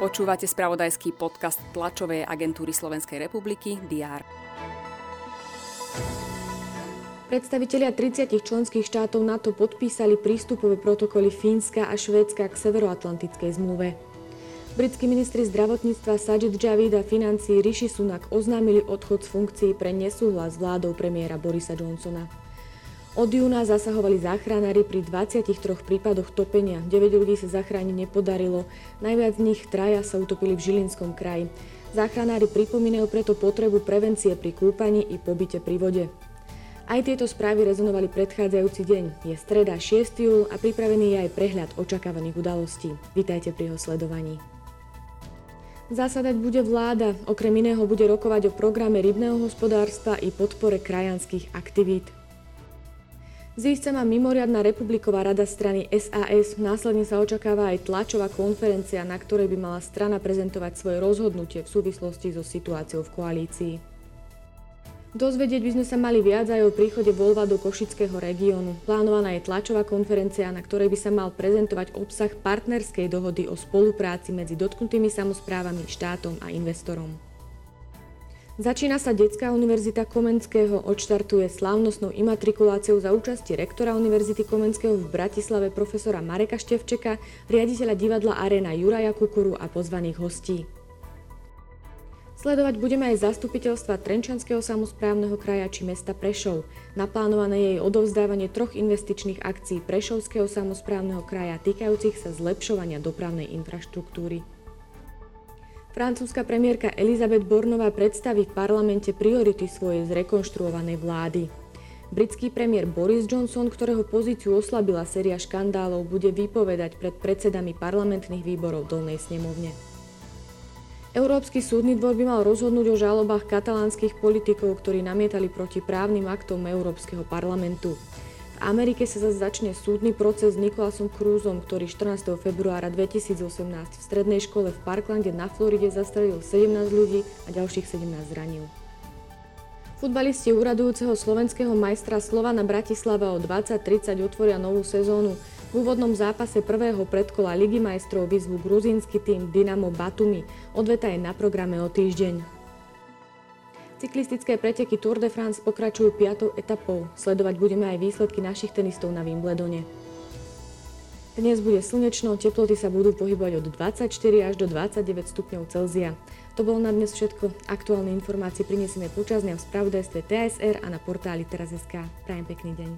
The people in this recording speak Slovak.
Počúvate spravodajský podcast tlačovej agentúry Slovenskej republiky DR. Predstavitelia 30 členských štátov NATO podpísali prístupové protokoly Fínska a Švédska k Severoatlantickej zmluve. Britskí ministri zdravotníctva Sajid Javid a financí Rishi Sunak oznámili odchod z funkcií pre nesúhlas s vládou premiéra Borisa Johnsona. Od júna zasahovali záchranári pri 23 prípadoch topenia. 9 ľudí sa zachrániť nepodarilo. Najviac z nich traja sa utopili v Žilinskom kraji. Záchranári pripomínajú preto potrebu prevencie pri kúpaní i pobyte pri vode. Aj tieto správy rezonovali predchádzajúci deň. Je streda 6. júl a pripravený je aj prehľad očakávaných udalostí. Vítajte pri jeho sledovaní. Zásadať bude vláda, okrem iného bude rokovať o programe rybného hospodárstva i podpore krajanských aktivít. Zísť sa má mimoriadná republiková rada strany SAS. Následne sa očakáva aj tlačová konferencia, na ktorej by mala strana prezentovať svoje rozhodnutie v súvislosti so situáciou v koalícii. Dozvedieť by sme sa mali viac aj o príchode Volva do Košického regiónu. Plánovaná je tlačová konferencia, na ktorej by sa mal prezentovať obsah partnerskej dohody o spolupráci medzi dotknutými samozprávami, štátom a investorom. Začína sa Detská univerzita Komenského, odštartuje slávnostnou imatrikuláciou za účasti rektora Univerzity Komenského v Bratislave profesora Mareka Števčeka, riaditeľa divadla Arena Juraja Kukuru a pozvaných hostí. Sledovať budeme aj zastupiteľstva Trenčanského samozprávneho kraja či mesta Prešov. Naplánované je odovzdávanie troch investičných akcií Prešovského samozprávneho kraja týkajúcich sa zlepšovania dopravnej infraštruktúry. Francúzska premiérka Elizabeth Bornová predstaví v parlamente priority svojej zrekonštruovanej vlády. Britský premiér Boris Johnson, ktorého pozíciu oslabila séria škandálov, bude vypovedať pred predsedami parlamentných výborov Dolnej snemovne. Európsky súdny dvor by mal rozhodnúť o žalobách katalánskych politikov, ktorí namietali proti právnym aktom Európskeho parlamentu. Amerike sa zase začne súdny proces s Nikolasom Cruzom, ktorý 14. februára 2018 v strednej škole v Parklande na Floride zastrelil 17 ľudí a ďalších 17 zranil. Futbalisti úradujúceho slovenského majstra Slovana Bratislava o 2030 otvoria novú sezónu. V úvodnom zápase prvého predkola Ligy majstrov vyzvu gruzínsky tým Dynamo Batumi. Odveta je na programe o týždeň. Cyklistické preteky Tour de France pokračujú piatou etapou. Sledovať budeme aj výsledky našich tenistov na Wimbledone. Dnes bude slnečno, teploty sa budú pohybovať od 24 až do 29 stupňov Celzia. To bolo na dnes všetko. Aktuálne informácie prinesieme počas dňa v spravodajstve TSR a na portáli teraz.sk. Prajem pekný deň.